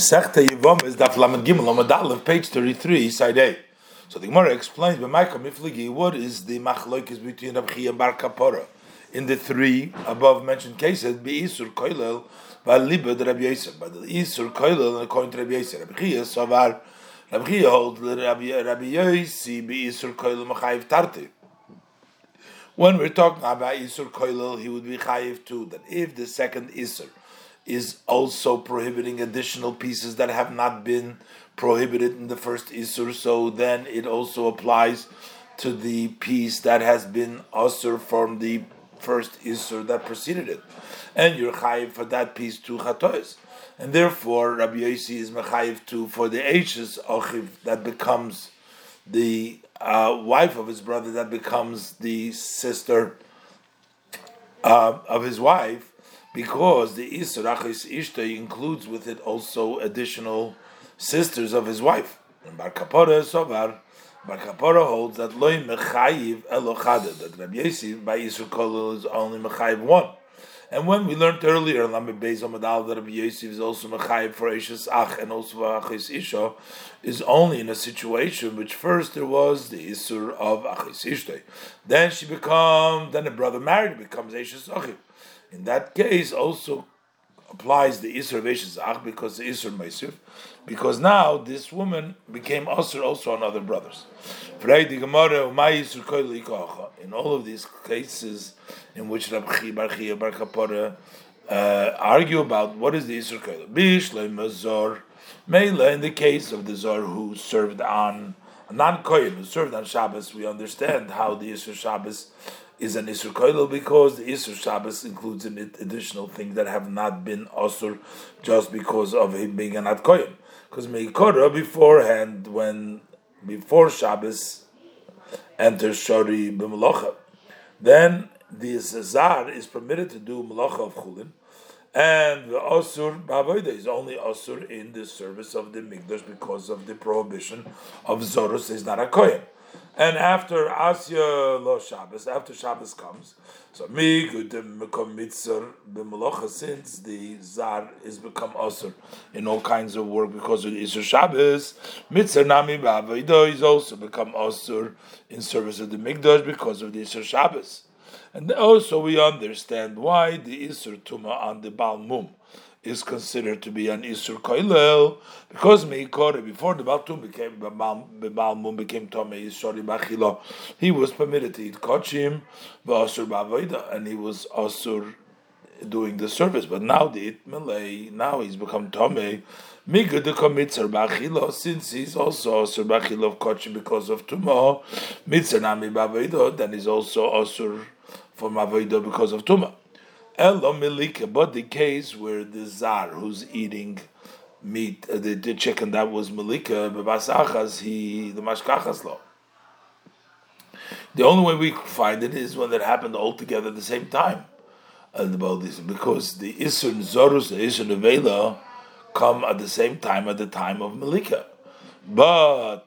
Sechta Yivom is Daf Lamed Gimel Lamed Aleph, page thirty-three, side A. So the Gemara explains, "But Michael Mifligi, what is the machlokes between Rabbi and Bar Kapora in the three above mentioned cases? Be Isur Koilel, Valiba the Rabbi Yisrael, but the Isur Koilel according to Rabbi Yisrael, Rabbi Chia Savar, Rabbi Chia holds Rabbi Rabbi be Isur Koilel Machayiv Tarti. When we're talking about Isur Koilel, he would be Chayiv too. That if the second Isur is also prohibiting additional pieces that have not been prohibited in the first Isur, so then it also applies to the piece that has been Asur from the first Isur that preceded it. And you're Chayiv for that piece to Chatois. And therefore, Rabbi Yossi is Mechayiv too for the Ashes Ochiv that becomes the uh, wife of his brother, that becomes the sister uh, of his wife because the Isur Achis Ishta includes with it also additional sisters of his wife. And Bar Kapora Sovar, Bar Kapora holds that Loi Mechayiv Elochada, that Rabbi Yossi by Isur Kolil is only Mechayiv one. And when we learned earlier Lamed Beis Amadal that Rabbi Yosef is also mechayiv for Eishes Ach and also for Achis Isha, is only in a situation which first there was the Isur of Achis Ishtay. Then she becomes, then the brother married becomes Eishes Achim. In that case, also applies the Isur of Eishes Ach because the Isur Meisuf, because now this woman became Asur also on other brothers. In all of these cases in which Rabbi Bar Chia Bar Kapora uh, argue about what is the Isur Koil. Meila, in the case of the Zor who served on non kohen who served on Shabbos, we understand how the Isur Shabbos is an Isur Koil because the Isur Shabbos includes in it additional things that have not been Asur just because of him being an kohen. Because Meikora beforehand, when before Shabbos enters Shari b'Melacha, then the Zazar is permitted to do Melacha of Chulin, and the Asur Bavoida is only Asur in the service of the Mikdash because of the prohibition of Zorus is not a Kohen. And after Asya Lo Shabbos, after Shabbos comes, so me become mitzvah b'melacha since the zar is become asur in all kinds of work because of Isur Shabbos. Mitzvah nami ba'avodah is also become asur in service of the mikdash because of the Isur Shabbos. And also we understand why the Isur Tuma on the Balmum is considered to be an Isur Koilel, because Meikore, before the Baltum became, Balmum became Tome Isori Bachilo, he was permitted to eat Kochim, Asur Bavoida, and he was Asur doing the service. But now the Itmelei, now he's become Tome, Migud the Komitzer Bachilo, since he's also Asur Bachilo of Kochim because of Tumo, Mitzer Nami then he's also Asur for Mavoida because of Tumah. Elo but the case where the zar who's eating meat, uh, the, the, chicken that was milika, bebasachas, he the mashkachas law. The only way we find it is when it happened all together at the same time. And about this, because the Isur Zorus, the Isur Nevela, come at the same time at the time of Malika. But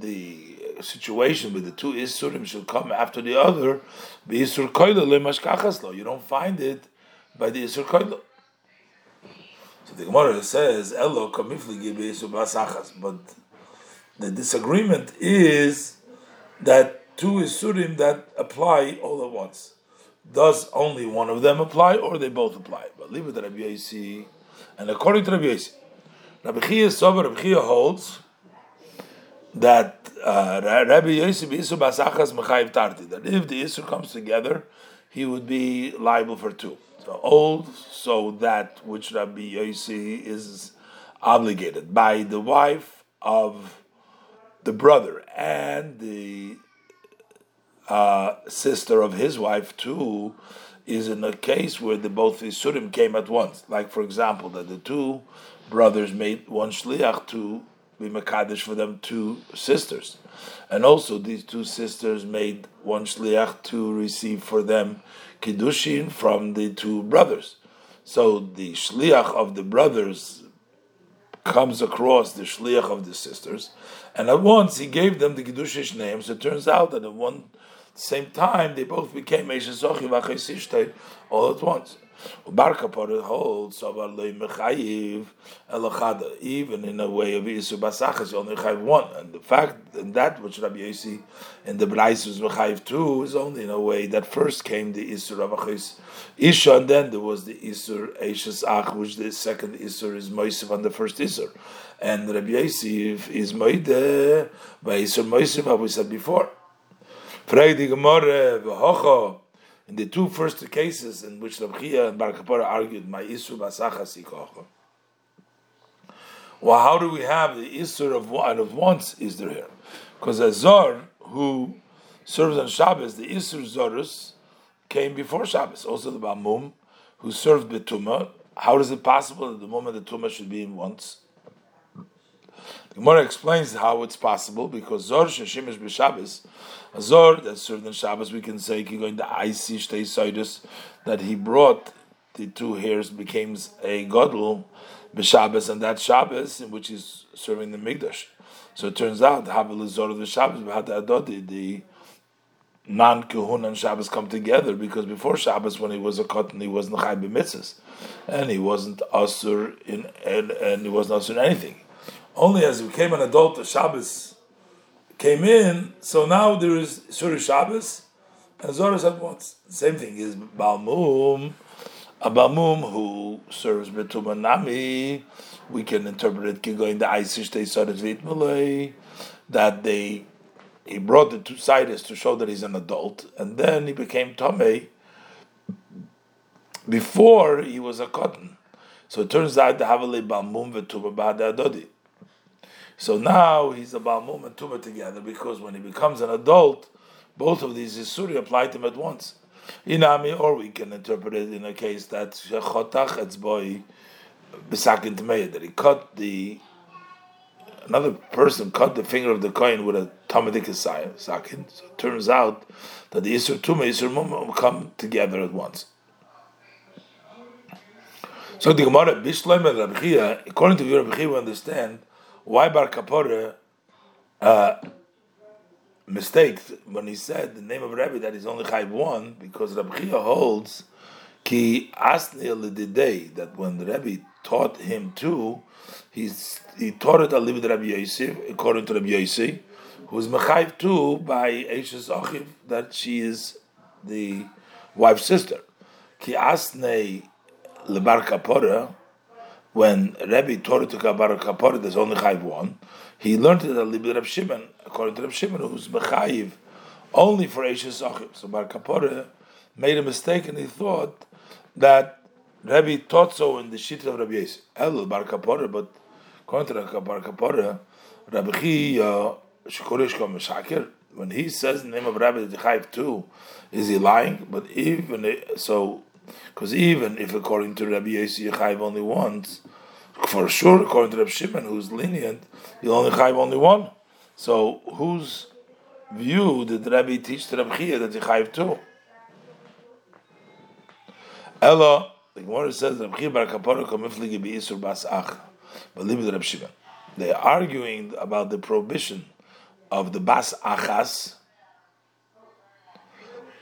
the situation with the two Isurim should come after the other, be Isur Koila You don't find it by the Isur Koila. So the Gemara says, Elo kamifli Isur Basachas. But the disagreement is that two Isurim that apply all at once. Does only one of them apply or they both apply? But leave it to Rabbi Yossi. And according to Rabbi Yossi, Rabbi Chia holds that uh, Rabbi Yosef Isur Basachas Mechayiv Tarti, that if the Isur comes together, he would be liable for two. So old, so that which Rabbi Yosef is obligated by the wife of the brother and the uh, sister of his wife too is in a case where the both Isurim came at once. Like for example, that the two brothers made one shliach to be Makadish for them two sisters. And also these two sisters made one shliach to receive for them Kiddushin from the two brothers. So the shliach of the brothers comes across the shliach of the sisters, and at once he gave them the Kiddushish names. It turns out that at one same time they both became Eishes all at once. Bar Kapara holds Savar Lei Mechayiv Elachada. Even in a way of Isur Basachas, you only have one. And the fact and that which Rabbi Yossi and the Brais was Mechayiv too is only in a way that first came the Isur Avachis Isha, and then there was the Isur Eishes Ach, which the second Isur is Moisef on the first Isur. And Rabbi Yosef is Moide by Isur Moisef, as we said before. In the two first cases in which Rabchia and Bar Kapara argued, my Isur Basachas Ikocha. Well, how do we have the Isur of one of once is there here? Because a Zor who serves on Shabbos, the Isur Zorus came before Shabbos. Also the Bamum who served Betuma. How is it possible that the moment the Tumah should be in once? Gemara explains how it's possible because Zor Sheshimish B'Shabbos a Zor that served on Shabbos, we can say going the icy shtei that he brought the two hairs became a godel b'Shabbos, and that Shabbos in which he's serving the Mikdash. So it turns out Havel Zor of the Shabbos, Adodi, the non Kuhun and Shabbos come together because before Shabbos, when he was a cotton, he wasn't Chai b'mitzvahs, and he wasn't Asur in and, and he wasn't Asur in anything. Only as he became an adult, the Shabbos came in, so now there is Shuri Shabbos and Zoris at once. Same thing is Balmum, a Balmum who serves Betumanami. We can interpret it going the Isish they started Malay that they he brought the two sides to show that he's an adult, and then he became Tomei before he was a cotton. So it turns out the Havali Balmum Vetuma Bada Adodi. So now he's a Balmum and Tumah together because when he becomes an adult, both of these Isuri apply to him at once. Inami, or we can interpret it in a case that Chotach Etzboi Besakin Tmeya, that he cut the another person cut the finger of the kohen with a Tamadik Sakin. So it turns out that the Isur Tumah, Isur Mum come together at once. So the Gemara, Bishloim and Rabbi according to Rabbi we understand why Bar Kapore uh, mistaked when he said the name of Rabbi that he's only Chayv one because Rabbi Chia holds ki asni day that when the Rabbi taught him too, he's he taught it aliv Rabbi Yosef according to Rabbi Yosef, who's mechayv too by Eishes Achiv that she is the wife's sister. Ki asne lebar kapora when Rebbe taught it to Kabar Kapor, there's only Chayiv one. He learned it at Libid Reb Shimon, according to Reb Shimon, who's Mechayiv only for Eishes Achim. So Bar Kapor made a mistake and he thought that Rebbe taught so in the Shita of Rabbi Yosef. El Bar Kapor, but according to Bar Kapor, Rabbi Chi Shekorish Kom Meshakir, when he says the name of Rabbi the Chayiv too, is he lying? But even so, because even if according to Rabbi Yossi Yechayiv only once, for sure according to Rabbi Shimon who's lenient, he'll only chayiv only one. So whose view did Rabbi teach to Rabbi Chia that Yechayiv two? Ella, the Gemara says Rabbi Chia bar kapara komifligi be isur bas ach, leave Rabbi Shimon. They are arguing about the prohibition of the bas achas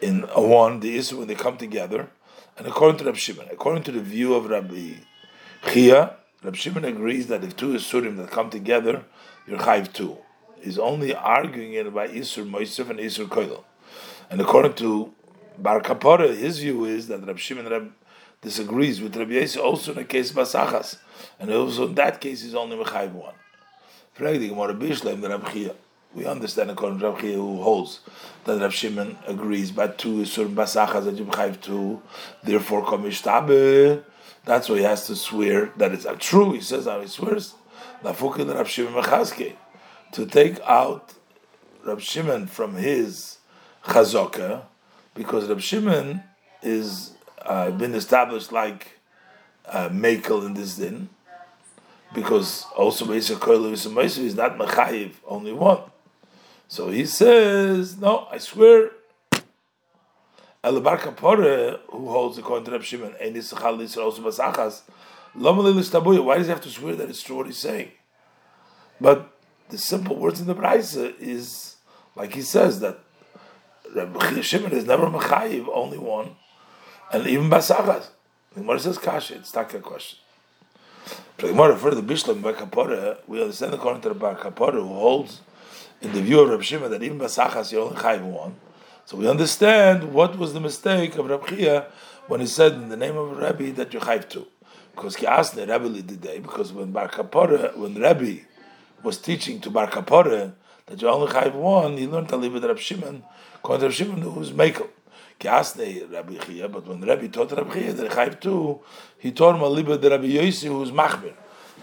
in one, the issue when they come together, and according to Rabbi Shimon, according to the view of Rabbi Chia, Rabbi Shimon agrees that if two Isurim that come together, you're chayv two. He's only arguing it by Isur Moisef and Isur Koidel. And according to Bar Kapora, his view is that Rabbi Shimon Rab disagrees with Rabbi Yossi also in the case of Basachas. And also in that case, he's only Mechayv one. We understand according to Rabbi who holds that Rav Shimon agrees, but two is certain basachas that you have to, therefore komishtabe. That's why he has to swear that it's true. He says how he swears. Lafukin Rav Shimon Mechaske to take out Rav Shimon from his chazaka because Rav Shimon is uh, been established like uh, Mekel in this din because also Beisa Koilu is not Mechayiv, only one. So he says, no, I swear. Elabar Kapore, who holds the according to Reb Shimon, and this is also Basachas. why does he have to swear that it's true what he's saying? But the simple words in the Braisa is, like he says, that Reb Shimon is never Mechayiv, only one, and even Basachas. The Gemara says kasha. It's not a question. But the Gemara for the Bishlam Bar Kapora, we understand according to Bar Kapora who holds in the view of Rab Shimon that even Basachas you only chayv one. So we understand what was the mistake of Rab Chia when he said in the name of Rabbi that you chayv two. Because he asked the Rabbi day, because when Bar Kapora, when Rabbi was teaching to Bar Kapora that you only chayv one, he learned to live with Rab Shimon, according to Shimon who was Mekel. Rabbi Chia, but when Rabbi taught Rabbi Chia that chayv two, he taught him a liba the Rabbi Yossi who was machmir,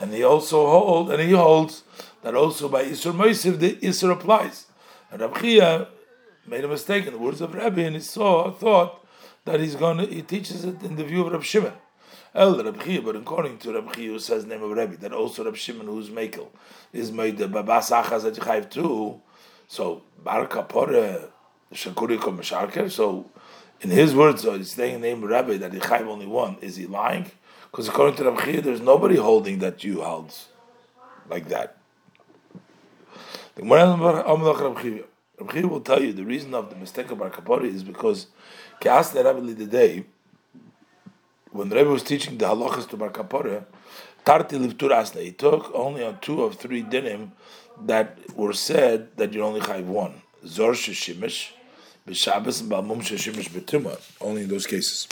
and he also hold and he holds that also by Isur Moisiv the Isur applies. And Rabbi Chia made a mistake in the words of Rabbi, and he saw thought that he's going to he teaches it in the view of Rabbi Shimon. El Rabbi but according to Rabbi who says name of Rabbi, that also Rabbi Shimon, who's Mekel, is made the Babas Achaz at too. So Bar Kapore Shakuri Misharker. So in his words, so he's saying name Rabbi that he Chayv only one. Is he lying? Because according to Rabbi there's nobody holding that you holds like that. Rabbi will tell you the reason of the mistake of Bar Kapore is because the day when the Rebbe was teaching the halachas to Bar Kapore, Tarti Livtur Asna, he took only on two of three dinim that were said that you only have one. Zor Shishimish, B'Shabbos, and Balmum Shishimish Betuma, only in those cases.